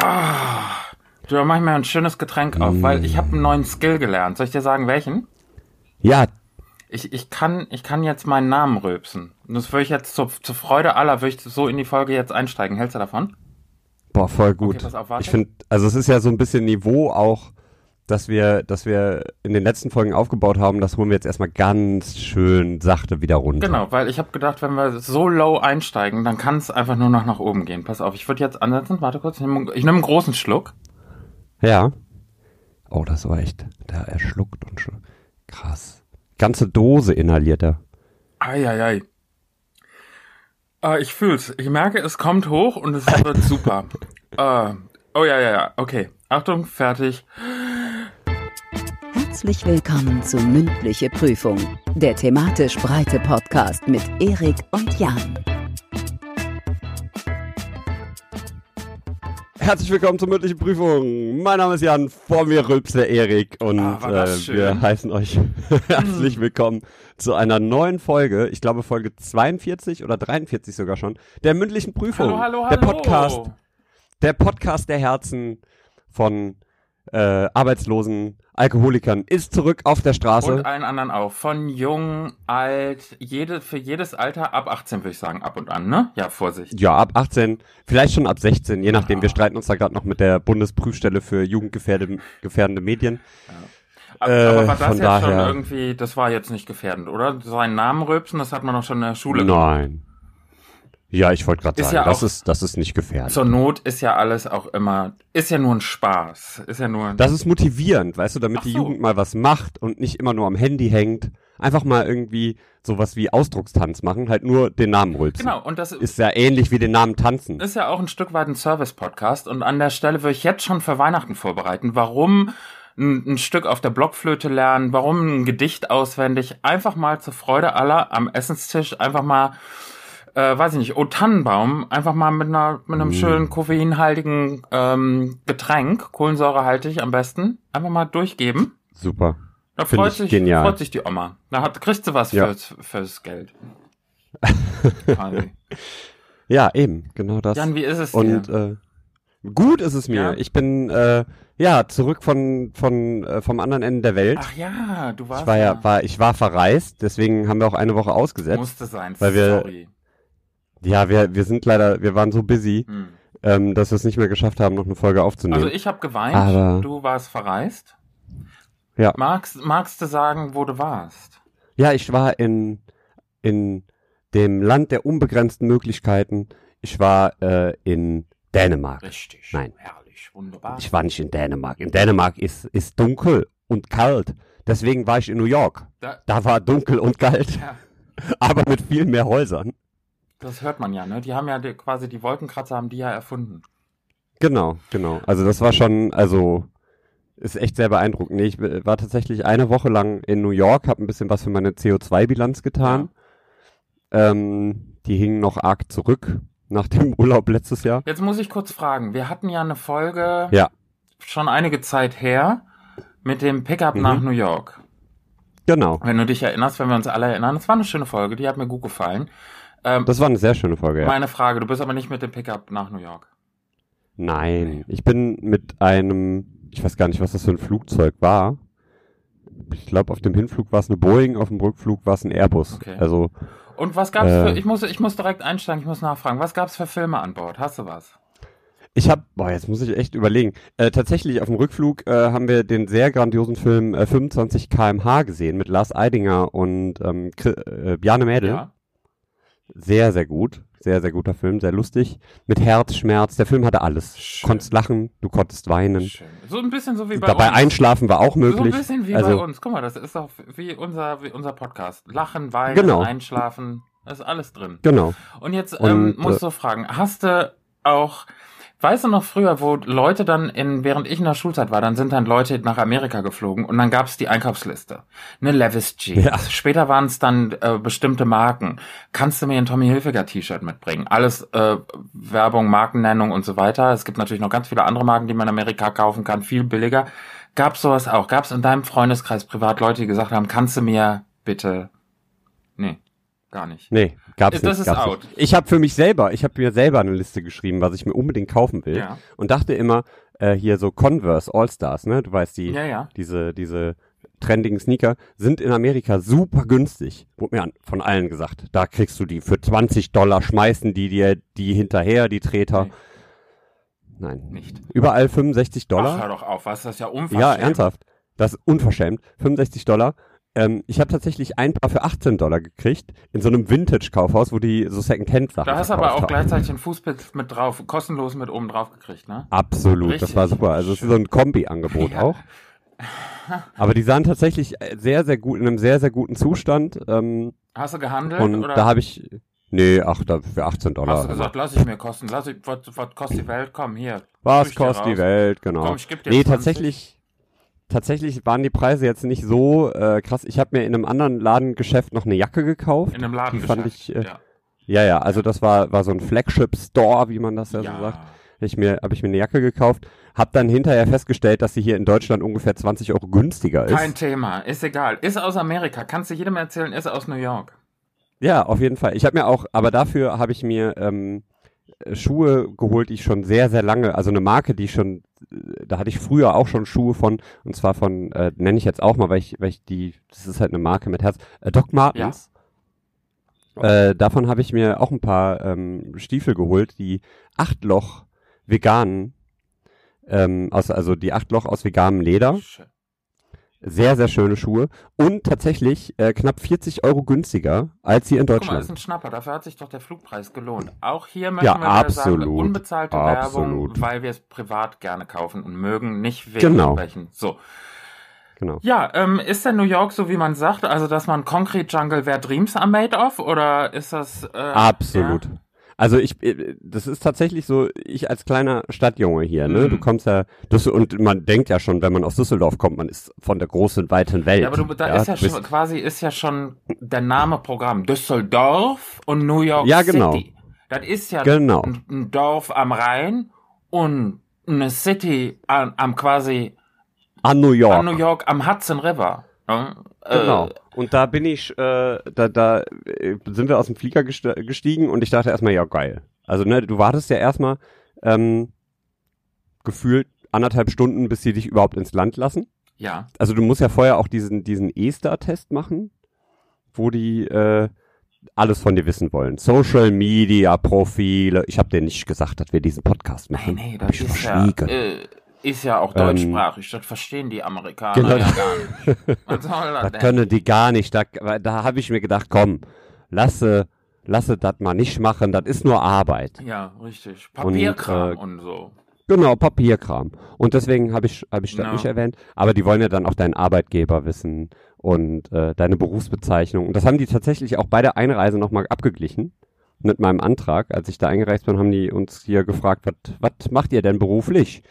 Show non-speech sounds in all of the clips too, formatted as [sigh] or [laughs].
Ah, du, dann mach ich mir ein schönes Getränk auf, weil ich habe einen neuen Skill gelernt. Soll ich dir sagen, welchen? Ja, Ich, ich, kann, ich kann jetzt meinen Namen rülpsen. Und das würde ich jetzt zur, zur Freude aller, würde ich so in die Folge jetzt einsteigen. Hältst du davon? boah, voll gut. Okay, auf, ich finde, also es ist ja so ein bisschen Niveau auch, dass wir, dass wir in den letzten Folgen aufgebaut haben, das holen wir jetzt erstmal ganz schön sachte wieder runter. Genau, weil ich habe gedacht, wenn wir so low einsteigen, dann kann es einfach nur noch nach oben gehen. Pass auf, ich würde jetzt ansetzen. Warte kurz, ich nehme nehm einen großen Schluck. Ja. Oh, das war echt, da er schluckt und schluckt. Krass. Ganze Dose inhaliert er. Eieiei. Äh, ich fühl's. Ich merke, es kommt hoch und es wird super. [laughs] Äh, oh ja, ja, ja. Okay. Achtung, fertig. Herzlich willkommen zu Mündliche Prüfung, der thematisch breite Podcast mit Erik und Jan. Herzlich willkommen zur mündlichen Prüfung. Mein Name ist Jan, vor mir rülpst der Erik und Ah, äh, wir heißen euch [laughs] herzlich willkommen zu einer neuen Folge, ich glaube Folge 42 oder 43 sogar schon, der mündlichen Prüfung. Hallo, hallo, hallo. Der Podcast, der Podcast der Herzen von äh, Arbeitslosen, Alkoholikern ist zurück auf der Straße. Und allen anderen auch. Von jung, alt, jede, für jedes Alter ab 18 würde ich sagen, ab und an, ne? Ja, Vorsicht. Ja, ab 18, vielleicht schon ab 16, je nachdem. Wir streiten uns da gerade noch mit der Bundesprüfstelle für jugendgefährdende gefährdende Medien. Aber, Äh, aber war das jetzt schon daher- irgendwie, das war jetzt nicht gefährdend, oder? Seinen Namen rülpsen, das hat man doch schon in der Schule Nein. Ja, ich wollte gerade sagen, ja das ist das ist nicht gefährlich. Zur Not ist ja alles auch immer, ist ja nur ein Spaß. Ist ja nur. Das ist motivierend, weißt du, damit Ach die so. Jugend mal was macht und nicht immer nur am Handy hängt. Einfach mal irgendwie sowas wie Ausdruckstanz machen, halt nur den Namen rülpsen. genau, und das Ist ja ähnlich wie den Namen tanzen. ist ja auch ein Stück weit ein Service-Podcast und an der Stelle würde ich jetzt schon für Weihnachten vorbereiten. Warum ein, ein Stück auf der Blockflöte lernen? Warum ein Gedicht auswendig? Einfach mal zur Freude aller am Essenstisch einfach mal, äh, weiß ich nicht, O Tannenbaum, einfach mal mit einer mit einem schönen koffeinhaltigen ähm, Getränk, kohlensäurehaltig am besten, einfach mal durchgeben. Super. Da Find freut ich sich, genial. freut sich die Oma. Da hat, kriegst du was Ja. fürs, fürs Geld. [laughs] Ja, eben, genau das. Jan, wie ist es Und dir? äh, gut ist es mir. Ja? Ich bin äh, ja zurück von von äh, vom anderen Ende der Welt. Ach ja, du warst ich war ja war ich war verreist, deswegen haben wir auch eine Woche ausgesetzt. Musste sein, weil wir- sorry. Ja, wir wir sind leider wir waren so busy, Hm. ähm, dass wir es nicht mehr geschafft haben, noch eine Folge aufzunehmen. Also ich habe geweint, Aber- du warst verreist. Ja. Magst, magst du sagen, wo du warst? Ja, ich war in, in dem Land der unbegrenzten Möglichkeiten. Ich war äh, in Dänemark. Richtig. Nein. Herrlich, wunderbar. Ich war nicht in Dänemark. In Dänemark ist, ist dunkel und kalt. Deswegen war ich in New York. Da, Da war dunkel und kalt, ja, aber mit viel mehr Häusern. Das hört man ja, ne? Die haben ja die, quasi die Wolkenkratzer haben die ja erfunden. Genau, genau. Also das war schon, also ist echt sehr beeindruckend. Ich war tatsächlich eine Woche lang in New York, habe ein bisschen was für meine CO2-Bilanz getan. Ähm, die hingen noch arg zurück nach dem [laughs] Urlaub letztes Jahr. Jetzt muss ich kurz fragen. Wir hatten ja eine Folge Ja. schon einige Zeit her mit dem Pickup Mhm. nach New York. Genau. Wenn du dich erinnerst, wenn wir uns alle erinnern, es war eine schöne Folge, die hat mir gut gefallen. Ähm, Das war eine sehr schöne Folge, ja. Meine Frage, du bist aber nicht mit dem Pickup nach New York. Nein, ich bin mit einem, ich weiß gar nicht, was das für ein Flugzeug war. Ich glaube, auf dem Hinflug war es eine Boeing, auf dem Rückflug war es ein Airbus. Okay. Also, Und was gab's Äh. für, ich muss, ich muss direkt einsteigen, ich muss nachfragen, was gab's für Filme an Bord? Hast du was? ich habe, boah, jetzt muss ich echt überlegen. Äh, tatsächlich, auf dem Rückflug äh, haben wir den sehr grandiosen Film äh, 25 kmh gesehen mit Lars Eidinger und ähm, äh, Bjarne Mädel. Ja. Sehr, sehr gut. Sehr, sehr guter Film, sehr lustig. Mit Herzschmerz. Der Film hatte alles. Schön. Konntest lachen, du konntest weinen. Schön. So ein bisschen so wie bei Dabei uns. einschlafen war auch So möglich. ein bisschen wie also, bei uns. Guck mal, das ist doch wie unser, wie unser Podcast. Lachen, weinen, Genau. einschlafen, das ist alles drin. Genau. Und jetzt ähm, Und, musst du fragen, hast du auch, weißt du noch früher, wo Leute dann in, während ich in der Schulzeit war, dann sind dann Leute nach Amerika geflogen und dann gab's die Einkaufsliste. Eine Levis Jeans. Ja. Später waren es dann äh, bestimmte Marken. Kannst du mir ein Tommy Hilfiger T-Shirt mitbringen? Alles äh, Werbung, Markennennung und so weiter. Es gibt natürlich noch ganz viele andere Marken, die man in Amerika kaufen kann, viel billiger. Gab's sowas auch? Gab's in deinem Freundeskreis privat Leute, die gesagt haben, kannst du mir bitte. Gar nicht. Nee, gab's Das nicht. ist gab's out. Nicht. Ich habe für mich selber, ich habe mir selber eine Liste geschrieben, was ich mir unbedingt kaufen will Ja. und dachte immer äh, hier so Converse All-Stars, ne? Du weißt die Ja, ja. diese diese trendigen Sneaker sind in Amerika super günstig. Wurde mir von allen gesagt. Da kriegst du die für 20 Dollar, schmeißen die dir die hinterher, die Treter. Nee. Nein. Nicht. Überall 65 Dollar. Ach, hör doch auf, was, das ist ja unverschämt. Ja, ernsthaft. Das ist unverschämt. 65 Dollar. Ähm, ich habe tatsächlich ein Paar für 18 Dollar gekriegt in so einem Vintage-Kaufhaus, wo die so Second-Hand-Sachen Da hast du aber auch haben. gleichzeitig einen Fußpilz mit drauf, kostenlos mit oben drauf gekriegt, ne? Absolut, Richtig das war super. Also es ist so ein Kombi-Angebot Ja. auch. [laughs] Aber die sahen tatsächlich äh, sehr, sehr gut, in einem sehr, sehr guten Zustand. Ähm, Hast du gehandelt und oder da habe ich, nee, ach, da für 18 Dollar. hast du gesagt, lass ich mir kosten, lass ich, was, was kostet die Welt, komm, hier. Was kostet die. Welt, genau. Komm, ich geb dir nee, 20. tatsächlich, tatsächlich waren die Preise jetzt nicht so äh, krass. Ich habe mir in einem anderen Ladengeschäft noch eine Jacke gekauft. In einem Die Laden fand ich, äh, ja. ja, ja, also das war, war so ein Flagship-Store, wie man das ja, so ja. sagt. Hab ich mir, habe ich mir eine Jacke gekauft, habe dann hinterher festgestellt, dass sie hier in Deutschland ungefähr 20 Euro günstiger ist. Kein Thema, ist egal. Ist aus Amerika, kannst du jedem erzählen, ist aus New York. Ja, auf jeden Fall. Ich habe mir auch, aber dafür habe ich mir ähm, Schuhe geholt, die ich schon sehr, sehr lange, also eine Marke, die ich schon, äh, da hatte ich früher auch schon Schuhe von, und zwar von, äh, nenne ich jetzt auch mal, weil ich, weil ich die, das ist halt eine Marke mit Herz, äh, Doc Martens. Äh, davon habe ich mir auch ein paar ähm, Stiefel geholt, die Achtloch veganen, ähm, aus, also die Achtloch aus veganem Leder. Schön. Sehr, sehr schöne Schuhe. Und tatsächlich äh, knapp 40 Euro günstiger als hier in Guck mal, Deutschland. ist ein Schnapper, dafür hat sich doch der Flugpreis gelohnt. Auch hier möchten Ja, wir wieder sagen, absolut. unbezahlte Absolut. Werbung, weil wir es privat gerne kaufen und mögen, nicht wegen Genau. irgendwelchen. So. Genau. Ja, ähm, ist denn New York so, wie man sagt, also dass man Concrete Jungle where dreams are made of, oder ist das... Äh, Absolut. Ja? Also ich, äh, das ist tatsächlich so, ich als kleiner Stadtjunge hier, ne, Mhm. du kommst ja, das, und man denkt ja schon, wenn man aus Düsseldorf kommt, man ist von der großen, weiten Welt. Ja, aber du, da ist ja du bist- schon, quasi ist ja schon der Name Programm. Düsseldorf und New York Ja, genau. City. Das ist ja Genau. ein, ein Dorf am Rhein und eine City am, am quasi an New York. an New York am Hudson River. Ne? Genau. Äh, Und da bin ich, äh, da, da äh, sind wir aus dem Flieger gestiegen und ich dachte erstmal, ja geil. Also ne, du wartest ja erstmal ähm, gefühlt anderthalb Stunden, bis sie dich überhaupt ins Land lassen. ja. Also du musst ja vorher auch diesen diesen E-Star-Test machen, wo die äh, alles von dir wissen wollen. Social Media Profile. Ich habe dir nicht gesagt, dass wir diesen Podcast Nee, machen. nee, Hab das ich ist ja, äh, ist ja auch Ähm, deutschsprachig. Das verstehen die Amerikaner Genau. ja gar nicht. [laughs] Was soll das Das können die gar nicht. Da, da habe ich mir gedacht, komm, lasse, lasse das mal nicht machen. Das ist nur Arbeit. Ja, richtig. Papierkram und, äh, so. Genau, Papierkram. Und deswegen habe ich, habe ich das Ja. nicht erwähnt. Aber die wollen ja dann auch deinen Arbeitgeber wissen und äh, deine Berufsbezeichnung. Und das haben die tatsächlich auch bei der Einreise nochmal abgeglichen mit meinem Antrag. Als ich da eingereist bin, haben die uns hier gefragt, was macht ihr denn beruflich?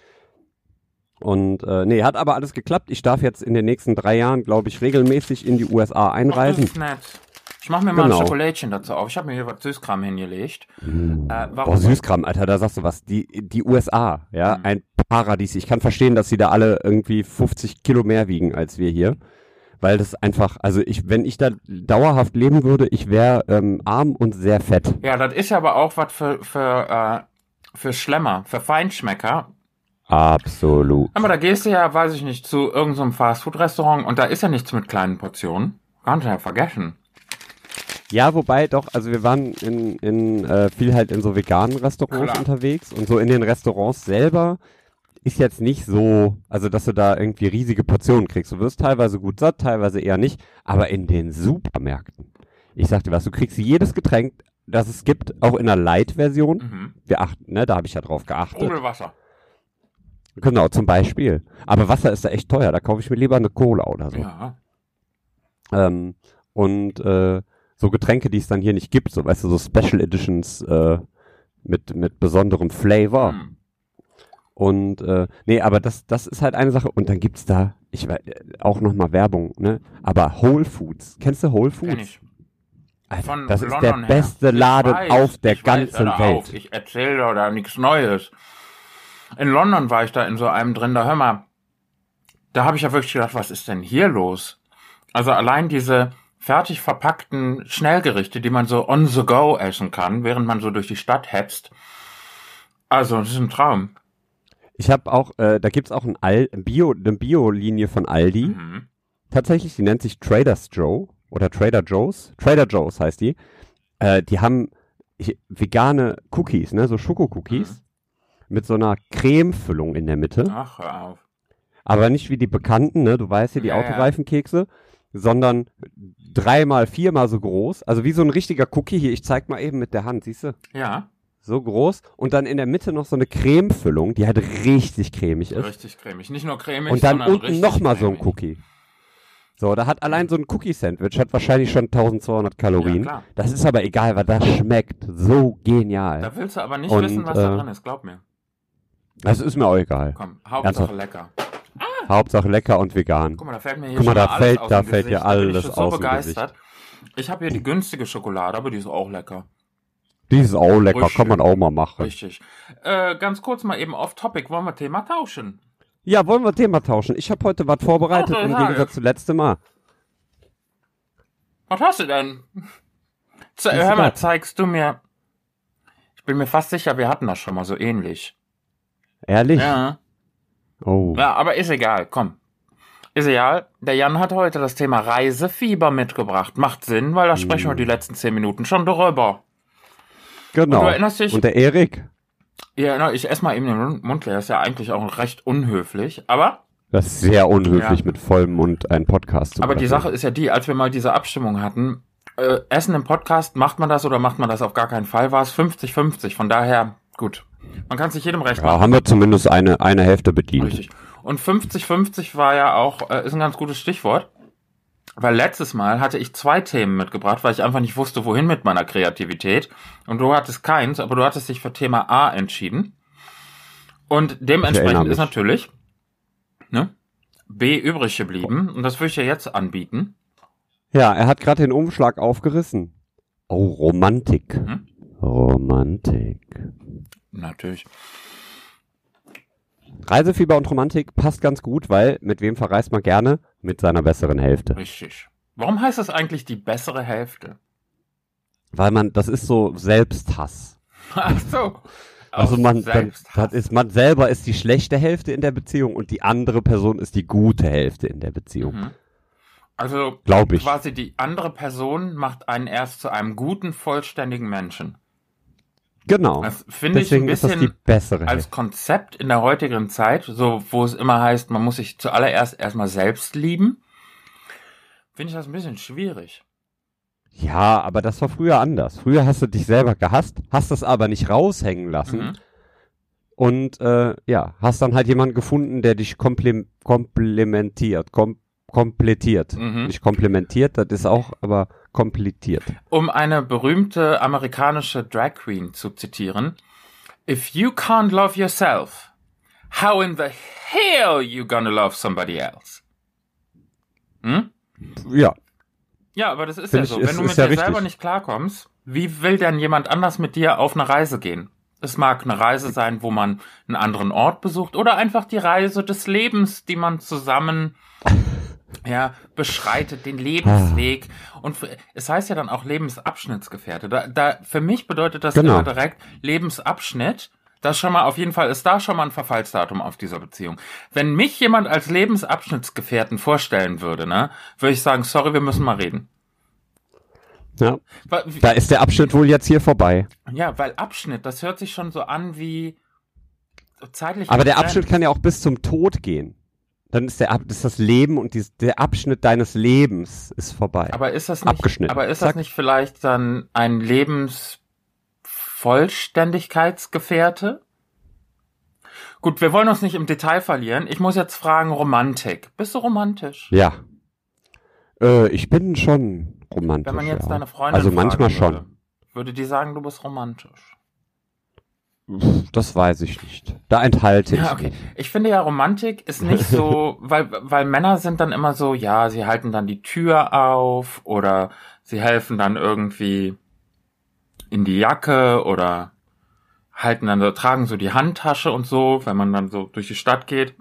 Und äh, nee, hat aber alles geklappt. Ich darf jetzt in den nächsten drei Jahren, glaube ich, regelmäßig in die USA einreisen. ist nett. Ich mache mir mal Genau. ein Schokolädchen dazu auf. Ich habe mir hier was Süßkram hingelegt. Äh, warum? Boah, Süßkram, Alter, da sagst du was. Die, die USA, ja, Mhm. ein Paradies. Ich kann verstehen, dass sie da alle irgendwie 50 Kilo mehr wiegen als wir hier. Weil das einfach, also ich, wenn ich da dauerhaft leben würde, ich wäre ähm, arm und sehr fett. Ja, das ist ja aber auch was für, für, äh, für Schlemmer, für Feinschmecker. Absolut. Aber da gehst du ja, weiß ich nicht, zu irgendeinem Fastfood-Restaurant und da ist ja nichts mit kleinen Portionen. Kannst du ja vergessen. Ja, wobei doch, also wir waren in, in äh, viel halt in so veganen Restaurants Klar. unterwegs und so in den Restaurants selber ist jetzt nicht so, also dass du da irgendwie riesige Portionen kriegst. Du wirst teilweise gut satt, teilweise eher nicht, aber in den Supermärkten. Ich sag dir was, du kriegst jedes Getränk, das es gibt, auch in der Light-Version. Mhm. Wir achten, ne, da habe ich ja drauf geachtet. Sprudelwasser. Genau, zum Beispiel. Aber Wasser ist da echt teuer, da kaufe ich mir lieber eine Cola oder so. Ja. Ähm, und äh, so Getränke, die es dann hier nicht gibt, so weißt du, so Special Editions äh, mit, mit besonderem Flavor. Hm. Und äh, nee, aber das, das ist halt eine Sache. Und dann gibt's da, ich weiß, auch nochmal Werbung, ne? Aber Whole Foods. Kennst du Whole Foods? Kenn ich. Von das ist London der her. beste Laden weiß, auf der weiß, ganzen hör Welt. Auf, ich erzähle da nichts Neues. In London war ich da in so einem drin, da hör mal, da habe ich ja wirklich gedacht, was ist denn hier los? Also allein diese fertig verpackten Schnellgerichte, die man so on the go essen kann, während man so durch die Stadt hetzt. Also, das ist ein Traum. Ich habe auch, äh, da gibt's auch ein Al Bio, eine Bio-Linie von Aldi. Mhm. Tatsächlich, die nennt sich Traders Joe oder Trader Joe's. Trader Joe's heißt die. Äh, die haben vegane Cookies, ne, so Schoko-Cookies mit so einer Cremefüllung in der Mitte. Ach, hör auf. Aber nicht wie die bekannten, ne, du weißt ja, die Ja. Autoreifenkekse, sondern dreimal, viermal so groß. Also wie so ein richtiger Cookie hier. Ich zeig mal eben mit der Hand, siehst du? Ja, So groß. Und dann in der Mitte noch so eine Cremefüllung, die halt richtig cremig ist. richtig cremig. Nicht nur cremig, Und dann sondern unten nochmal so ein. Cookie. So, da hat allein so ein Cookie-Sandwich, hat wahrscheinlich schon 1200 Kalorien. Ja, klar. das ist aber egal, weil das schmeckt so genial. Da willst du aber nicht Und, wissen, was da äh, drin ist, glaub mir. Das ist mir auch egal. Komm, Hauptsache Ernsthaft? lecker. Hauptsache lecker und vegan. Guck mal, da fällt mir hier Guck mal, schon da alles fällt- aus da dem fällt dir Gesicht. Da bin alles ich so aus dem begeistert. Ich habe hier die günstige Schokolade, aber die ist auch lecker. Die ist auch lecker, Richtig. kann man auch mal machen. Richtig. Äh, ganz kurz mal eben off topic, wollen wir Thema tauschen? Ja, wollen wir Thema tauschen? Ich habe heute was vorbereitet Ach, im ja, Gegensatz zu letztem Mal. Was hast du denn? Ze hör mal, das? zeigst du mir. Ich bin mir fast sicher, wir hatten das schon mal so ähnlich. Ehrlich? Ja. Oh. Ja, aber ist egal, komm. Ist egal. Der Jan hat heute das Thema Reisefieber mitgebracht. Macht Sinn, weil da sprechen wir die letzten zehn Minuten schon drüber. Genau. Und du erinnerst dich- Und der Erik? Ja, na, ich ess mal eben den Mund- leer. Ist ja eigentlich auch recht unhöflich. Aber, Das ist sehr unhöflich, Ja. mit vollem Mund einen Podcast zu aber die machen. Sache ist ja die, als wir mal diese Abstimmung hatten, äh, Essen im Podcast, macht man das oder macht man das auf gar keinen Fall, war es 50-50. Von daher, gut. Man kann sich jedem recht Ja, machen. haben wir zumindest eine, eine Hälfte bedient. Richtig. Und 50-50 war ja auch, äh, ist ein ganz gutes Stichwort. Weil letztes Mal hatte ich zwei Themen mitgebracht, weil ich einfach nicht wusste, wohin mit meiner Kreativität. Und du hattest keins, aber du hattest dich für Thema A entschieden. Und dementsprechend ist natürlich ne, B übrig geblieben. Und das würde ich dir jetzt anbieten. Ja, er hat gerade den Umschlag aufgerissen. Oh, Romantik. Mhm. Romantik. Natürlich. Reisefieber und Romantik passt ganz gut, weil mit wem verreist man gerne? Mit seiner besseren Hälfte. Richtig. Warum heißt das eigentlich die bessere Hälfte? Weil man, das ist so Selbsthass. Ach so. Also man, dann, das ist, man selber ist die schlechte Hälfte in der Beziehung und die andere Person ist die gute Hälfte in der Beziehung. Mhm. Also Glaub ich. quasi die andere Person macht einen erst zu einem guten, vollständigen Menschen. Genau. Das finde ich ein Deswegen ist das die bisschen bessere als. Konzept in der heutigen Zeit, so wo es immer heißt, man muss sich zuallererst erstmal selbst lieben, finde ich das ein bisschen schwierig. Ja, aber das war früher anders. Früher hast du dich selber gehasst, hast das aber nicht raushängen lassen. Mhm. Und äh, ja, hast dann halt jemanden gefunden, der dich komplem komplementiert, kom komplettiert. Mhm. Nicht komplementiert, das ist auch, aber komplettiert. Um eine berühmte amerikanische Drag Queen zu zitieren, If you can't love yourself, how in the hell you gonna love somebody else? Hm? Ja, Ja, aber das ist Find ja so. ich, Wenn du mit ja dir richtig. selber nicht klarkommst, wie will denn jemand anders mit dir auf eine Reise gehen? Es mag eine Reise sein, wo man einen anderen Ort besucht oder einfach die Reise des Lebens, die man zusammen ja, beschreitet, den Lebensweg. Und für, es heißt ja dann auch Lebensabschnittsgefährte. Da, da, für mich bedeutet das Genau. immer direkt Lebensabschnitt. Das schon mal, auf jeden Fall ist da schon mal ein Verfallsdatum auf dieser Beziehung. Wenn mich jemand als Lebensabschnittsgefährten vorstellen würde, ne, würde ich sagen, sorry, wir müssen mal reden. ja. Wie- Da ist der Abschnitt wohl jetzt hier vorbei. Ja, weil Abschnitt, das hört sich schon so an wie zeitlich. Aber der. Abschnitt kann ja auch bis zum Tod gehen. Dann ist der Ab das ist das Leben und dies, der Abschnitt deines Lebens ist vorbei. Aber ist das nicht, Abgeschnitten. aber ist das Zack. nicht vielleicht dann ein Lebensvollständigkeitsgefährte? Gut, wir wollen uns nicht im Detail verlieren. Ich muss jetzt fragen, Romantik. Bist du romantisch? ja. Äh, ich bin schon romantisch. Wenn man jetzt ja. deine Freundin Also manchmal würde, schon. Würde die sagen, du bist romantisch? Das weiß ich nicht. Da enthalte ich Ja, okay. mich. Ich finde ja, Romantik ist nicht so, [laughs] weil, weil Männer sind dann immer so, ja, sie halten dann die Tür auf oder sie helfen dann irgendwie in die Jacke oder halten dann so, tragen so die Handtasche und so, wenn man dann so durch die Stadt geht.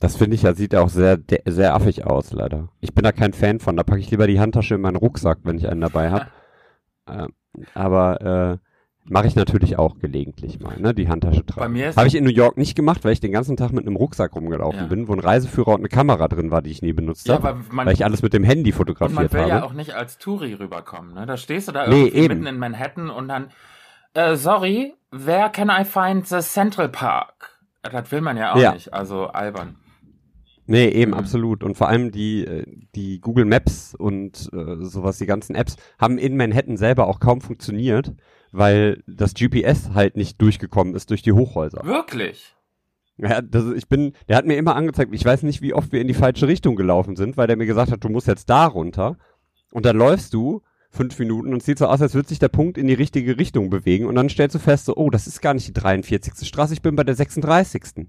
Das finde ich ja, sieht ja auch sehr, sehr affig aus, leider. Ich bin da kein Fan von. Da packe ich lieber die Handtasche in meinen Rucksack, wenn ich einen dabei habe. [laughs] ähm, aber äh, mache ich natürlich auch gelegentlich mal, ne? Die Handtasche Bei tragen. mir ist Habe ich in New York nicht gemacht, weil ich den ganzen Tag mit einem Rucksack rumgelaufen Ja. bin, wo ein Reiseführer und eine Kamera drin war, die ich nie benutzt ja, habe. man, weil ich alles mit dem Handy und man fotografiert will habe. ja auch nicht als Touri rüberkommen. Ne? Da stehst du da Nee, irgendwie eben. mitten in Manhattan und dann, äh, sorry, where can I find the Central Park? Das will man ja auch Ja. nicht, also albern. Nee, eben, Mhm. absolut. Und vor allem die, äh, die Google Maps und äh, sowas, die ganzen Apps, haben in Manhattan selber auch kaum funktioniert, weil das GPS halt nicht durchgekommen ist durch die Hochhäuser. Wirklich? Ja, das, ich bin, der hat mir immer angezeigt, ich weiß nicht, wie oft wir in die falsche Richtung gelaufen sind, weil der mir gesagt hat, du musst jetzt da runter. Und dann läufst du fünf Minuten und sieht so aus, als würde sich der Punkt in die richtige Richtung bewegen. Und dann stellst du fest, so, oh, das ist gar nicht die 43. Straße, ich bin bei der 36.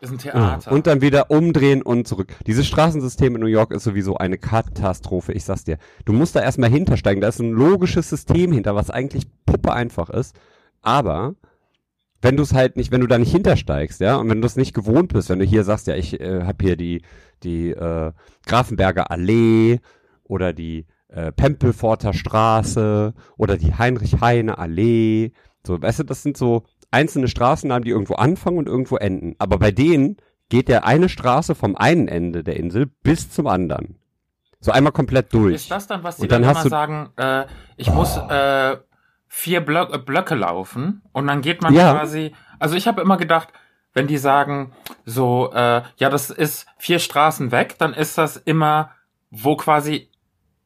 Ist ein Ah, Theater. Und dann wieder umdrehen und zurück. Dieses Straßensystem in New York ist sowieso eine Katastrophe, ich sag's dir. Du musst da erstmal hintersteigen, da ist ein logisches System hinter, was eigentlich puppe einfach ist. Aber wenn du es halt nicht, wenn du da nicht hintersteigst, ja, und wenn du es nicht gewohnt bist, wenn du hier sagst, ja, ich äh, habe hier die, die äh, Grafenberger Allee oder die äh, Pempelforter Straße oder die Heinrich-Heine-Allee, so, weißt du, das sind so einzelne Straßennamen, die irgendwo anfangen und irgendwo enden. Aber bei denen geht der eine Straße vom einen Ende der Insel bis zum anderen. So einmal komplett durch. Ist das dann, was die Und dann dann, immer sagen, äh, ich muss äh, vier Blö äh, Blöcke laufen und dann geht man Ja. quasi, also ich habe immer gedacht, wenn die sagen, so, äh, ja, das ist vier Straßen weg, dann ist das immer, wo quasi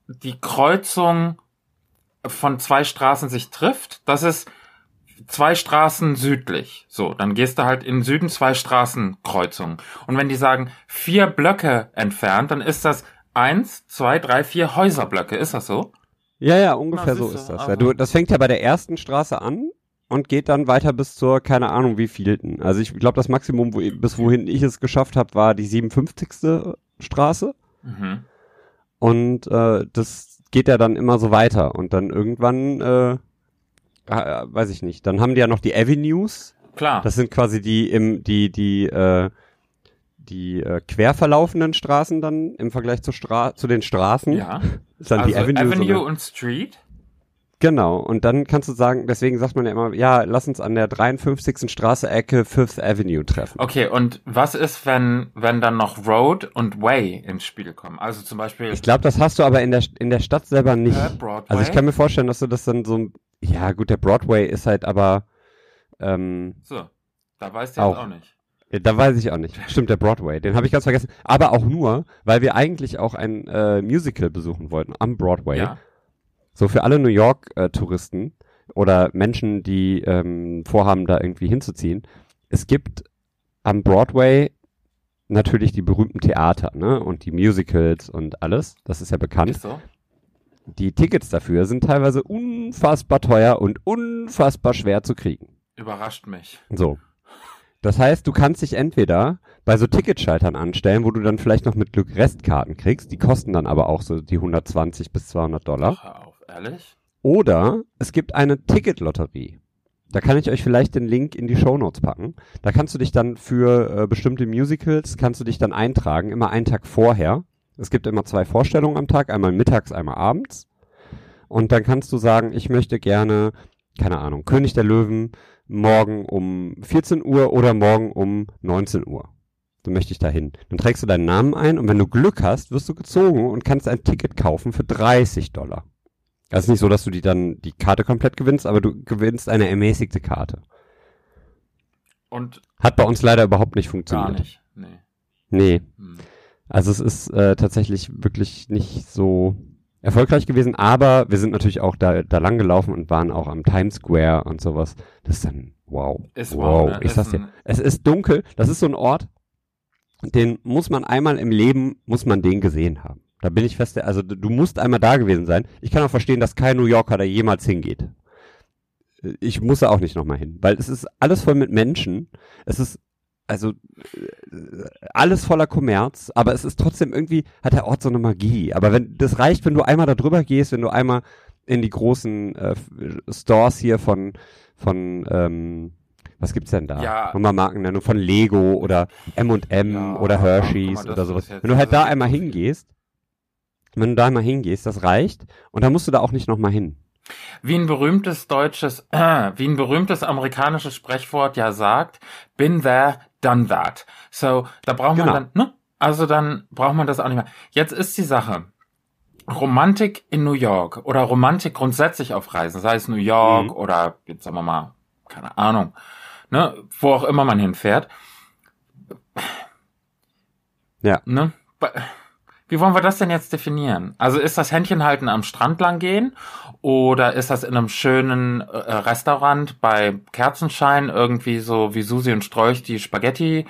die Kreuzung von zwei Straßen sich trifft, das ist zwei Straßen südlich. So, dann gehst du halt in Süden zwei Straßenkreuzungen. Und wenn die sagen, vier Blöcke entfernt, dann ist das eins, zwei, drei, vier Häuserblöcke. Ist das so? Ja, ja, ungefähr Na, so ist das. also- Ja, du, das fängt ja bei der ersten Straße an und geht dann weiter bis zur, keine Ahnung, wie vielten. Also ich glaube, das Maximum, wo, bis wohin ich es geschafft habe, war die 57. Straße. Mhm. Und äh, das geht ja dann immer so weiter. Und dann irgendwann, äh, äh, weiß ich nicht, dann haben die ja noch die Avenues. Klar. Das sind quasi die im, die, die, äh, die äh, quer verlaufenden Straßen dann im Vergleich zur Stra zu den Straßen. ja. [laughs] Ist dann Also die Avenue, so Avenue eine- und Street. Genau, und dann kannst du sagen, deswegen sagt man ja immer, ja, lass uns an der 53. Straße Ecke Fifth Avenue treffen. Okay, und was ist, wenn, wenn dann noch Road und Way ins Spiel kommen? Also zum Beispiel Ich glaube, das hast du aber in der, in der Stadt selber nicht. äh, Broadway. Also ich kann mir vorstellen, dass du das dann so, ja gut, der Broadway ist halt aber, ähm, so, da weißt du jetzt Auch. auch nicht. Ja, Da weiß ich auch nicht. Stimmt, der Broadway. Den habe ich ganz vergessen. Aber auch nur, weil wir eigentlich auch ein äh, Musical besuchen wollten am Broadway. Ja. So für alle New York-Touristen oder Menschen, die ähm, vorhaben, da irgendwie hinzuziehen. Es gibt am Broadway natürlich die berühmten Theater, ne? Und die Musicals und alles. Das ist ja bekannt. Ist so? Die Tickets dafür sind teilweise unfassbar teuer und unfassbar schwer zu kriegen. Überrascht mich. So. Das heißt, du kannst dich entweder bei so Ticketschaltern anstellen, wo du dann vielleicht noch mit Glück Restkarten kriegst, die kosten dann aber auch so die 120 bis 200 Dollar. Ach, hör auf, ehrlich? Oder es gibt eine Ticketlotterie. Da kann ich euch vielleicht den Link in die Shownotes packen. Da kannst du dich dann für äh, bestimmte Musicals, kannst du dich dann eintragen, immer einen Tag vorher. Es gibt immer zwei Vorstellungen am Tag, einmal mittags, einmal abends. Und dann kannst du sagen, ich möchte gerne, keine Ahnung, König der Löwen morgen um 14 Uhr oder morgen um 19 Uhr. So möchte ich da hin. Dann trägst du deinen Namen ein und wenn du Glück hast, wirst du gezogen und kannst ein Ticket kaufen für 30 Dollar. Also nicht so, dass du die dann die Karte komplett gewinnst, aber du gewinnst eine ermäßigte Karte. Und Hat bei uns leider überhaupt nicht gar funktioniert. nicht. Nee. Nee. Hm. Also es ist äh, tatsächlich wirklich nicht so erfolgreich gewesen, aber wir sind natürlich auch da, da lang gelaufen und waren auch am Times Square und sowas. Das ist dann wow. Ist wow. wow, ne? Ich sag's dir. Es ist dunkel. Das ist so ein Ort, den muss man einmal im Leben, muss man den gesehen haben. Da bin ich fest, also du du musst einmal da gewesen sein. Ich kann auch verstehen, dass kein New Yorker da jemals hingeht. Ich muss da auch nicht nochmal hin, weil es ist alles voll mit Menschen. Es ist also äh, alles voller Kommerz, aber es ist trotzdem irgendwie, hat der Ort so eine Magie. Aber wenn, das reicht, wenn du einmal da drüber gehst, wenn du einmal in die großen äh, Stores hier von, von, ähm, was gibt's denn da? Ja. Nochmal Markennennung von Lego oder M&M Ja, oder Hershey's das oder sowas. Wenn du halt da einmal hingehst, wenn du da einmal hingehst, das reicht und dann musst du da auch nicht nochmal hin. Wie ein berühmtes deutsches, äh, [clears throat] wie ein berühmtes amerikanisches Sprechwort ja sagt, been there, done that. So, da braucht man Genau. dann, ne? Also dann braucht man das auch nicht mehr. Jetzt ist die Sache. Romantik in New York oder Romantik grundsätzlich auf Reisen, sei es New York Mhm. oder jetzt sagen wir mal, keine Ahnung, ne, wo auch immer man hinfährt. Ja. Ne? Wie wollen wir das denn jetzt definieren? Also ist das Händchenhalten am Strand lang gehen oder ist das in einem schönen äh, Restaurant bei Kerzenschein irgendwie so wie Susi und Strolch die Spaghetti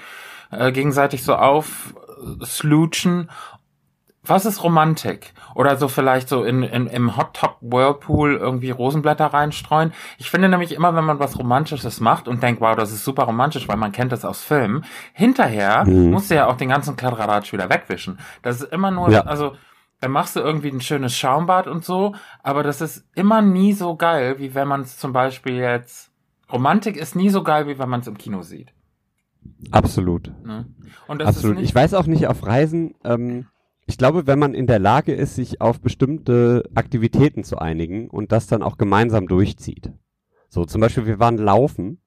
äh, gegenseitig so auf äh? Was ist Romantik? Oder so vielleicht so in, in, im Hot Top Whirlpool irgendwie Rosenblätter reinstreuen. Ich finde nämlich immer, wenn man was Romantisches macht und denkt, wow, das ist super romantisch, weil man kennt das aus Filmen, hinterher Mhm. musst du ja auch den ganzen Kladderadatsch wieder wegwischen. Das ist immer nur, Ja. also, dann machst du irgendwie ein schönes Schaumbad und so, aber das ist immer nie so geil, wie wenn man es zum Beispiel jetzt, Romantik ist nie so geil, wie wenn man es im Kino sieht. Absolut. Ne? Und das Absolut. Ich weiß auch nicht auf Reisen, ähm, ich glaube, wenn man in der Lage ist, sich auf bestimmte Aktivitäten zu einigen und das dann auch gemeinsam durchzieht. So, zum Beispiel, wir waren laufen.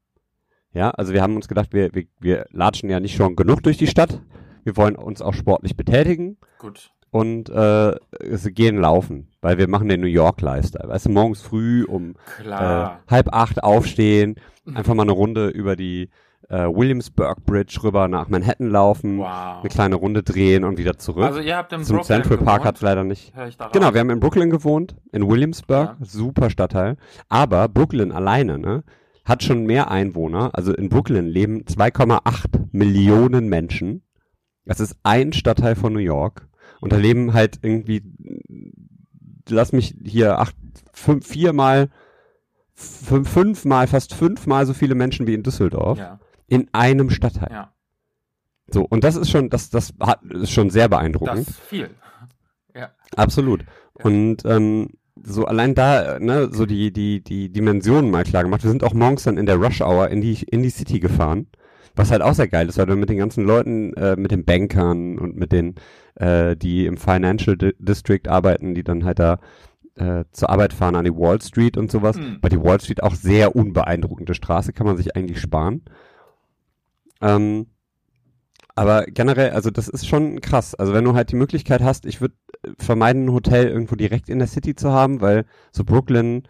Ja, also wir haben uns gedacht, wir, wir, wir latschen ja nicht schon genug durch die Stadt. Wir wollen uns auch sportlich betätigen gut. und äh, gehen laufen, weil wir machen den New York Lifestyle. Weißt du, morgens früh um äh, halb acht aufstehen, einfach mal eine Runde über die äh, Williamsburg Bridge rüber nach Manhattan laufen, wow. eine kleine Runde drehen und wieder zurück. Also ihr habt im Zum Brooklyn Central Park gewohnt, hat's leider nicht. Genau, wir haben in Brooklyn gewohnt, in Williamsburg, Ja. super Stadtteil. Aber Brooklyn alleine, ne, hat schon mehr Einwohner. Also in Brooklyn leben 2,8 Millionen Menschen. Das ist ein Stadtteil von New York. Und da leben halt irgendwie, lass mich hier acht, fünf, viermal, fünf, fünfmal, fast fünfmal so viele Menschen wie in Düsseldorf. Ja, In einem Stadtteil. ja. So, und das ist schon, das, das hat, ist schon sehr beeindruckend. Das ist viel. [laughs] Absolut. Ja. Und ähm, so allein da, ne, so die, die, die Dimensionen mal klar gemacht. Wir sind auch morgens dann in der Rush Hour in die, in die City gefahren. Was halt auch sehr geil ist, weil du mit den ganzen Leuten, äh, mit den Bankern und mit den, äh, die im Financial Di District arbeiten, die dann halt da äh, zur Arbeit fahren an die Wall Street und sowas. Hm. Bei die Wall Street auch sehr unbeeindruckende Straße, kann man sich eigentlich sparen. Ähm, aber generell, also das ist schon krass. Also wenn du halt die Möglichkeit hast, ich würde vermeiden, ein Hotel irgendwo direkt in der City zu haben, weil so Brooklyn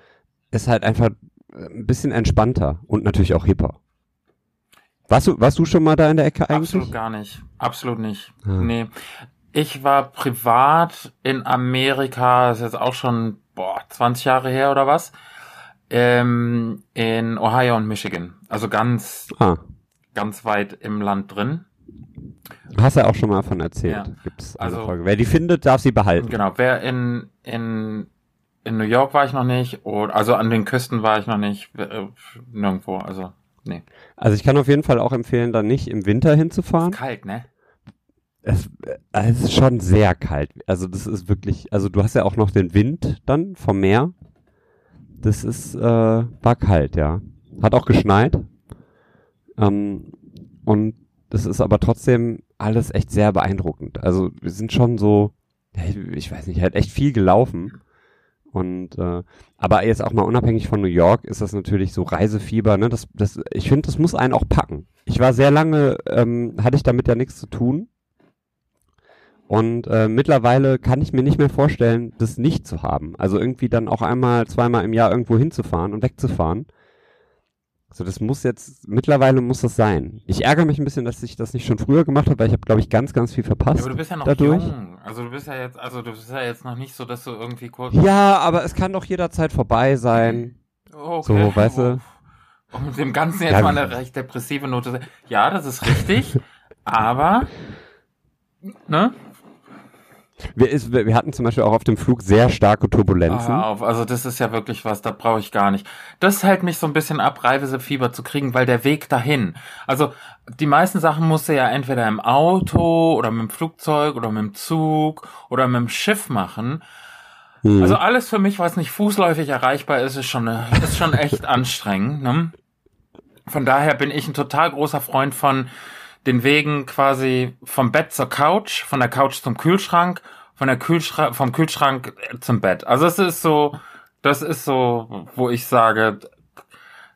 ist halt einfach äh, ein bisschen entspannter und natürlich auch hipper. Warst du, warst du schon mal da in der Ecke eigentlich? Absolut gar nicht. Absolut nicht. Ah. Nee. Ich war privat in Amerika, das ist jetzt auch schon, boah, 20 Jahre her oder was, ähm, in Ohio und Michigan. Also ganz, Ah, ganz weit im Land drin. hast du ja auch schon mal von erzählt. Ja. Gibt's eine Also- Folge. Wer die findet, darf sie behalten. Genau, wer in, in, in New York war ich noch nicht, oder, also an den Küsten war ich noch nicht, äh, nirgendwo, also, nee. Also ich kann auf jeden Fall auch empfehlen, da nicht im Winter hinzufahren. Kalt, ne? Es, äh, es ist schon sehr kalt. Also das ist wirklich, also du hast ja auch noch den Wind dann vom Meer. Das ist, äh, war kalt, ja. Hat auch geschneit. Ähm, und das ist aber trotzdem alles echt sehr beeindruckend. Also wir sind schon so, ich weiß nicht, halt echt viel gelaufen. Und äh, aber jetzt auch mal unabhängig von New York ist das natürlich so Reisefieber, ne? Das, das, ich finde, das muss einen auch packen. Ich war sehr lange, ähm, hatte ich damit ja nichts zu tun. Und äh, mittlerweile kann ich mir nicht mehr vorstellen, das nicht zu haben. Also irgendwie dann auch einmal, zweimal im Jahr irgendwo hinzufahren und wegzufahren. So, das muss jetzt, mittlerweile muss das sein. Ich ärgere mich ein bisschen, dass ich das nicht schon früher gemacht habe, weil ich habe, glaube ich, ganz, ganz viel Ja, verpasst. aber du bist ja noch dadurch. jung. Also du bist ja jetzt, also du bist ja jetzt noch nicht so, dass du irgendwie kurz. Ja, aber es kann doch jederzeit vorbei sein. Okay. So, weißt du? Um mit dem Ganzen jetzt Ja, mal eine recht depressive Note. Ja, das ist richtig. [laughs] aber, ne? Wir, ist, wir hatten zum Beispiel auch auf dem Flug sehr starke Turbulenzen. Hör auf, also das ist ja wirklich was, da brauche ich gar nicht. Das hält mich so ein bisschen ab, Reisefieber zu kriegen, weil der Weg dahin. Also die meisten Sachen musst du ja entweder im Auto oder mit dem Flugzeug oder mit dem Zug oder mit dem Schiff machen. Hm. Also alles für mich, was nicht fußläufig erreichbar ist, ist schon, ist schon echt [laughs] anstrengend. Ne? Von daher bin ich ein total großer Freund von den Wegen quasi vom Bett zur Couch, von der Couch zum Kühlschrank, von der Kühlschrank, vom Kühlschrank zum Bett. Also es ist so, das ist so, wo ich sage,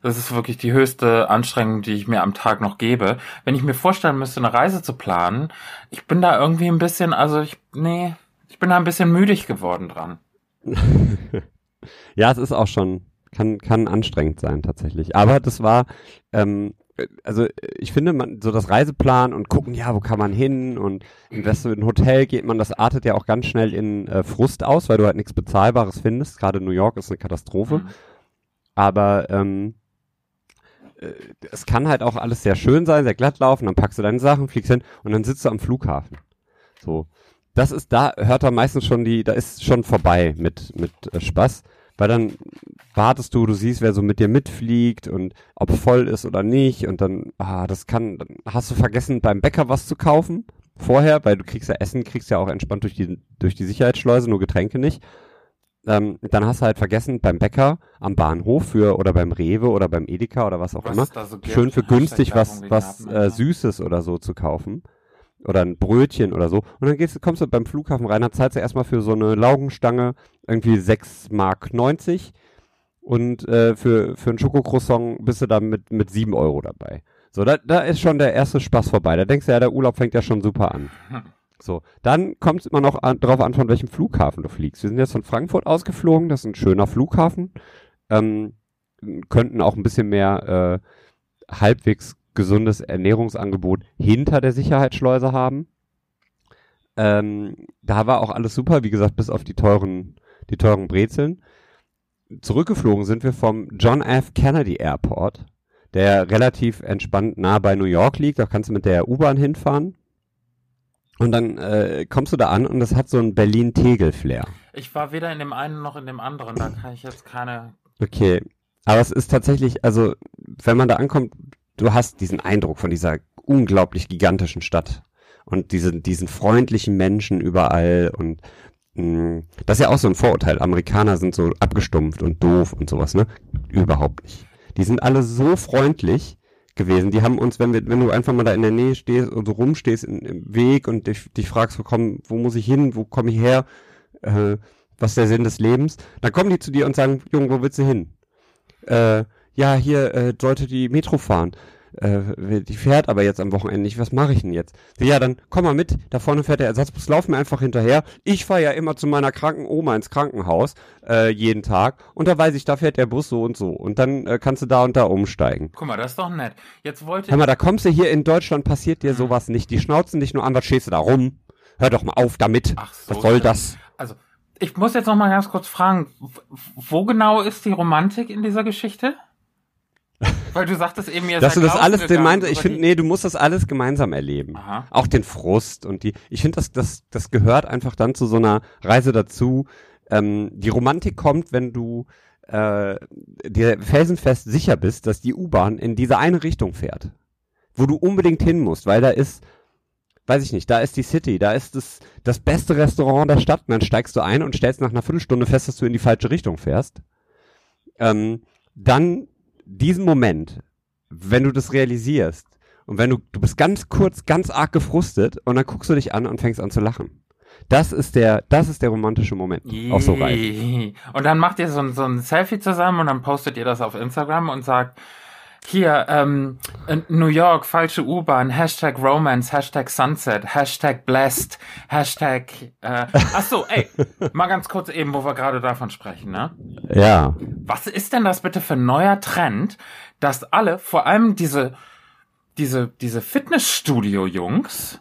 das ist wirklich die höchste Anstrengung, die ich mir am Tag noch gebe. Wenn ich mir vorstellen müsste, eine Reise zu planen, ich bin da irgendwie ein bisschen, also ich, nee, ich bin da ein bisschen müdig geworden dran. [laughs] ja, es ist auch schon, kann, kann anstrengend sein tatsächlich. Aber das war, ähm, also ich finde, man so das Reiseplan und gucken, ja, wo kann man hin und in was ein Hotel geht man, das artet ja auch ganz schnell in äh, Frust aus, weil du halt nichts Bezahlbares findest. Gerade New York ist eine Katastrophe. Mhm. Aber ähm, äh, es kann halt auch alles sehr schön sein, sehr glatt laufen, dann packst du deine Sachen, fliegst hin und dann sitzt du am Flughafen. So. Das ist, da hört er meistens schon die, da ist schon vorbei mit, mit äh, Spaß weil dann wartest du, du siehst, wer so mit dir mitfliegt und ob voll ist oder nicht und dann, ah, das kann, dann hast du vergessen, beim Bäcker was zu kaufen vorher, weil du kriegst ja Essen, kriegst ja auch entspannt durch die, durch die Sicherheitsschleuse, nur Getränke nicht. Ähm, dann hast du halt vergessen, beim Bäcker am Bahnhof für oder beim Rewe oder beim Edeka oder was auch was immer, so schön für günstig was, was äh, Süßes oder so zu kaufen oder ein Brötchen oder so. Und dann gehst, kommst du beim Flughafen rein, dann zahlst du erstmal für so eine Laugenstange irgendwie 6 Mark 90 und äh, für, für ein Schokocroissant bist du dann mit, mit 7 Euro dabei. So, da, da ist schon der erste Spaß vorbei. Da denkst du ja, der Urlaub fängt ja schon super an. So, dann kommt es immer noch an, drauf an, von welchem Flughafen du fliegst. Wir sind jetzt von Frankfurt ausgeflogen, das ist ein schöner Flughafen. Ähm, könnten auch ein bisschen mehr äh, halbwegs gesundes Ernährungsangebot hinter der Sicherheitsschleuse haben. Ähm, da war auch alles super, wie gesagt, bis auf die teuren, die teuren Brezeln. Zurückgeflogen sind wir vom John F. Kennedy Airport, der relativ entspannt nah bei New York liegt. Da kannst du mit der U-Bahn hinfahren. Und dann äh, kommst du da an und das hat so ein Berlin-Tegel-Flair. Ich war weder in dem einen noch in dem anderen, da kann ich jetzt keine. Okay. Aber es ist tatsächlich, also, wenn man da ankommt, du hast diesen Eindruck von dieser unglaublich gigantischen Stadt und diesen, diesen freundlichen Menschen überall und mh, mm, das ist ja auch so ein Vorurteil. Amerikaner sind so abgestumpft und doof und sowas, ne? Überhaupt nicht. Die sind alle so freundlich gewesen. Die haben uns, wenn wir, wenn du einfach mal da in der Nähe stehst und so rumstehst in, im Weg und dich, dich fragst, wo, komm, wo muss ich hin, wo komme ich her, äh, was ist der Sinn des Lebens, dann kommen die zu dir und sagen, Junge, wo willst du hin? Äh, ja, hier äh, sollte die Metro fahren. Äh, die fährt aber jetzt am Wochenende nicht, was mache ich denn jetzt? Ja, dann komm mal mit, da vorne fährt der Ersatzbus, lauf mir einfach hinterher. Ich fahre ja immer zu meiner kranken Oma ins Krankenhaus, äh, jeden Tag, und da weiß ich, da fährt der Bus so und so. Und dann äh, kannst du da und da umsteigen. Guck mal, das ist doch nett. Jetzt wollte Hör mal, da kommst du hier in Deutschland, passiert dir sowas nicht. Die schnauzen dich nur an, was stehst du da rum? Hör doch mal auf damit. Ach so, was soll das? Also, ich muss jetzt noch mal ganz kurz fragen, wo genau ist die Romantik in dieser Geschichte? Weil du sagtest eben, ihr Dass du das alles gemeinsam, ich finde, nee, du musst das alles gemeinsam erleben. Aha. Auch den Frust und die, ich finde, das, das, das gehört einfach dann zu so einer Reise dazu. Ähm, die Romantik kommt, wenn du äh, dir felsenfest sicher bist, dass die U-Bahn in diese eine Richtung fährt. Wo du unbedingt hin musst, weil da ist, weiß ich nicht, da ist die City, da ist das, das beste Restaurant der Stadt und dann steigst du ein und stellst nach einer Viertelstunde fest, dass du in die falsche Richtung fährst. Ähm, dann diesen Moment, wenn du das realisierst und wenn du, du bist ganz kurz, ganz arg gefrustet und dann guckst du dich an und fängst an zu lachen. Das ist der, das ist der romantische Moment auf so Reisen. Und dann macht ihr so ein, so ein Selfie zusammen und dann postet ihr das auf Instagram und sagt, hier, ähm, New York, falsche U-Bahn, Hashtag Romance, Hashtag Sunset, Hashtag Blessed, Hashtag, äh, ach so, ey, [laughs] mal ganz kurz eben, wo wir gerade davon sprechen, ne? Ja. Was ist denn das bitte für ein neuer Trend, dass alle, vor allem diese, diese, diese Fitnessstudio-Jungs,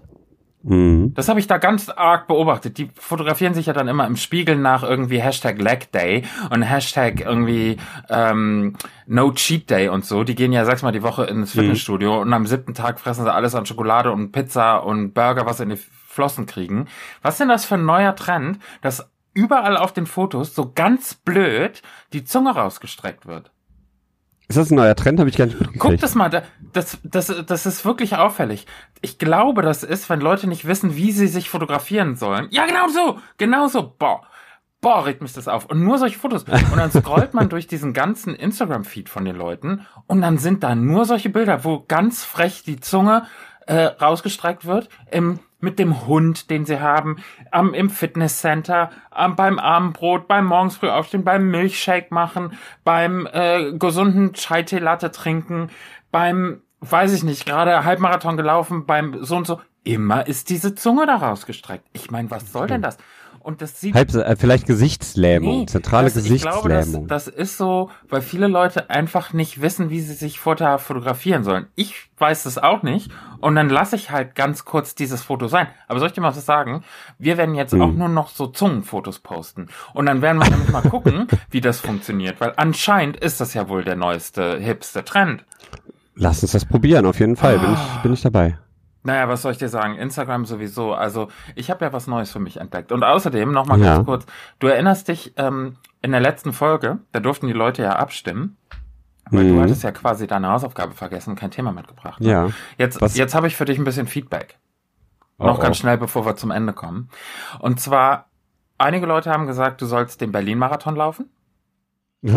Mhm. Das habe ich da ganz arg beobachtet. Die fotografieren sich ja dann immer im Spiegel nach irgendwie Hashtag Leg Day und Hashtag irgendwie ähm, No Cheat Day und so. Die gehen ja sechsmal die Woche ins mhm. Fitnessstudio mhm. und am siebten Tag fressen sie alles an Schokolade und Pizza und Burger, was sie in die Flossen kriegen. Was ist denn das für ein neuer Trend, dass überall auf den Fotos so ganz blöd die Zunge rausgestreckt wird? Ist das ein neuer Trend? Habe ich gar nicht mitgekriegt. Guck das mal, das, das, das ist wirklich auffällig. Ich glaube, das ist, wenn Leute nicht wissen, wie sie sich fotografieren sollen. Ja, genau so, genau so. Boah, boah, regt mich das auf. Und nur solche Fotos. Und dann scrollt man durch diesen ganzen Instagram-Feed von den Leuten und dann sind da nur solche Bilder, wo ganz frech die Zunge äh, rausgestreckt wird, im, mit dem Hund, den sie haben, am, im Fitnesscenter, am, beim Abendbrot, beim morgens früh aufstehen, beim Milchshake machen, beim äh, gesunden Chai-Tee-Latte trinken, beim, weiß ich nicht, gerade Halbmarathon gelaufen, beim so und so. Immer ist diese Zunge da rausgestreckt. Ich meine, was soll denn das? Und das sieht Halb, äh, vielleicht Gesichtslähmung, Nee, zentrale das, Ich glaube, das, Gesichtslähmung. das ist so, weil viele Leute einfach nicht wissen, wie sie sich vorher fotografieren sollen. Ich weiß das auch nicht und dann lasse ich halt ganz kurz dieses Foto sein. Aber soll ich dir mal was sagen? Wir werden jetzt Hm. auch nur noch so Zungenfotos posten und dann werden wir nämlich mal gucken, [laughs] wie das funktioniert, weil anscheinend ist das ja wohl der neueste, hipste Trend. Lass uns das probieren, auf jeden Fall. Bin Ah. ich, bin ich dabei. Naja, was soll ich dir sagen? Instagram sowieso. Also ich habe ja was Neues für mich entdeckt. Und außerdem noch mal Ja. ganz kurz. Du erinnerst dich ähm, in der letzten Folge, da durften die Leute ja abstimmen. Weil Mhm. du hattest ja quasi deine Hausaufgabe vergessen und kein Thema mitgebracht. ne? Ja. Jetzt, Was- jetzt habe ich für dich ein bisschen Feedback. Oh, Noch oh. ganz schnell, bevor wir zum Ende kommen. Und zwar, einige Leute haben gesagt, du sollst den Berlin-Marathon laufen. [laughs]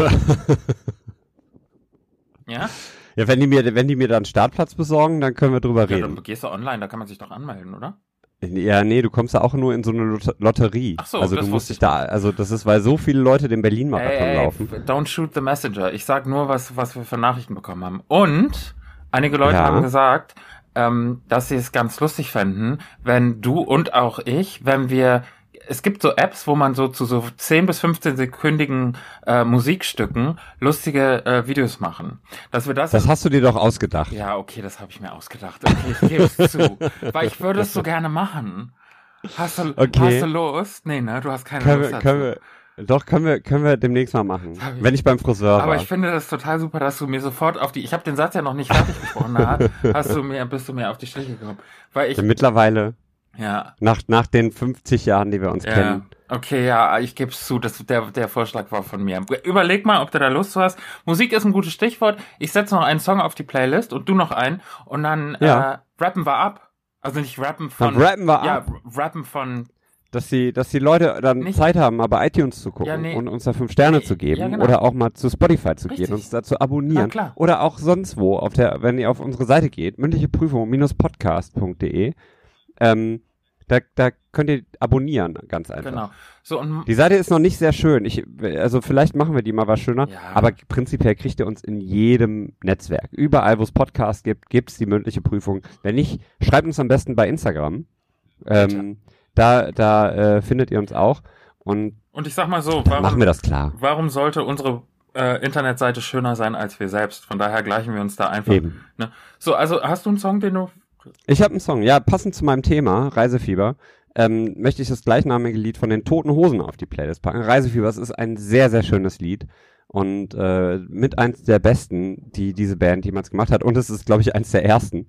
Ja? Ja, wenn die mir, wenn die mir dann Startplatz besorgen, dann können wir drüber Ja, reden. dann gehst du online, da kann man sich doch anmelden, oder? Ja, nee, du kommst ja auch nur in so eine Lot Lotterie. Ach so, also das du musst dich da, also das ist, weil so viele Leute den Berlin-Marathon laufen. Don't shoot the messenger. Ich sag nur, was, was wir für Nachrichten bekommen haben. Und einige Leute Ja. haben gesagt, ähm, dass sie es ganz lustig fänden, wenn du und auch ich, wenn wir es gibt so Apps, wo man so zu so 10 bis 15 sekündigen äh, Musikstücken lustige äh, Videos machen. Dass wir das, Das hast du dir doch ausgedacht. ja, okay, das habe ich mir ausgedacht. Okay, ich gebe es [laughs] zu, weil ich würde es so gerne machen. Hast du, Okay. hast du Lust? Nee, ne, du hast keine Können Lust wir, können wir, doch, können wir, können wir demnächst mal machen. ich- Wenn ich beim Friseur Aber war. ich finde das total super, dass du mir sofort auf die. Ich habe den Satz ja noch nicht fertig gesprochen. [laughs] Hast du mir, bist du mir auf die Schliche gekommen, weil ich Denn mittlerweile, ja nach, nach den 50 Jahren, die wir uns ja kennen. okay ja ich gebe es zu, dass der der Vorschlag war von mir. Überleg mal, ob du da Lust zu hast. Musik ist ein gutes Stichwort. Ich setze noch einen Song auf die Playlist und du noch einen und dann Ja. äh, rappen wir ab. Also nicht rappen von Dann rappen wir ja ab. rappen von Dass die, dass die Leute dann Nicht- Zeit haben, mal bei iTunes zu gucken Ja, nee. und uns da fünf Sterne Nee, zu geben ja, genau. oder auch mal zu Spotify zu Richtig. gehen, uns da zu Na abonnieren klar. oder auch sonst wo, auf der, wenn ihr auf unsere Seite geht, mündliche Prüfung podcast.de, ähm, da, da könnt ihr abonnieren, ganz einfach. genau. So und Die Seite ist noch nicht sehr schön. Ich, also vielleicht machen wir die mal was schöner. Ja. Aber prinzipiell kriegt ihr uns in jedem Netzwerk. Überall, wo es Podcasts gibt, gibt's die mündliche Prüfung. Wenn nicht, schreibt uns am besten bei Instagram. Ähm, da da äh, findet ihr uns auch. Und und ich sag mal so, warum, machen wir das klar. warum sollte unsere äh, Internetseite schöner sein als wir selbst? Von daher gleichen wir uns da einfach. Eben. Ne? So, also hast du einen Song, den du. Ich habe einen Song, ja, passend zu meinem Thema, Reisefieber, ähm, möchte ich das gleichnamige Lied von den Toten Hosen auf die Playlist packen. Reisefieber, es ist ein sehr, sehr schönes Lied und äh, mit eins der besten, die diese Band jemals gemacht hat und es ist, glaube ich, eins der ersten.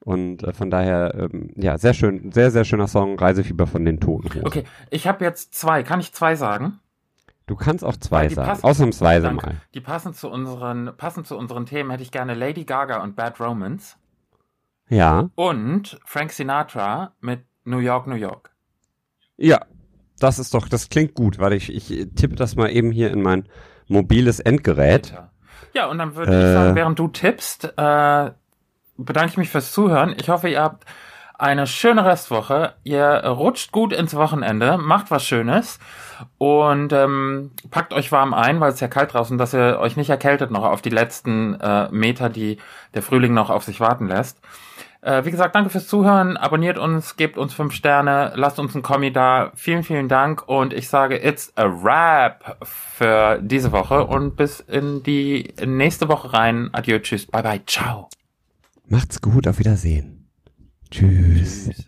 Und äh, von daher, ähm, ja, sehr schön, sehr, sehr schöner Song, Reisefieber von den Toten Hosen. Okay, ich habe jetzt zwei. Kann ich zwei sagen? Du kannst auch zwei die sagen, passen- ausnahmsweise mal. Die passen zu unseren, passend zu unseren Themen hätte ich gerne Lady Gaga und Bad Romance Ja, und Frank Sinatra mit New York, New York. ja, das ist doch, das klingt gut, weil ich, ich tippe das mal eben hier in mein mobiles Endgerät. Ja, und dann würde Äh. ich sagen, während du tippst, äh, bedanke ich mich fürs Zuhören. Ich hoffe, ihr habt eine schöne Restwoche. Ihr rutscht gut ins Wochenende, macht was Schönes und ähm, packt euch warm ein, weil es ja kalt draußen, dass ihr euch nicht erkältet noch auf die letzten äh, Meter, die der Frühling noch auf sich warten lässt. Äh, wie gesagt, danke fürs Zuhören. Abonniert uns, gebt uns fünf Sterne, lasst uns einen Kommi da. Vielen, vielen Dank und ich sage, it's a wrap für diese Woche und bis in die nächste Woche rein. Adieu, tschüss, bye bye, ciao. Macht's gut, auf Wiedersehen. Tschüss. Tschüss.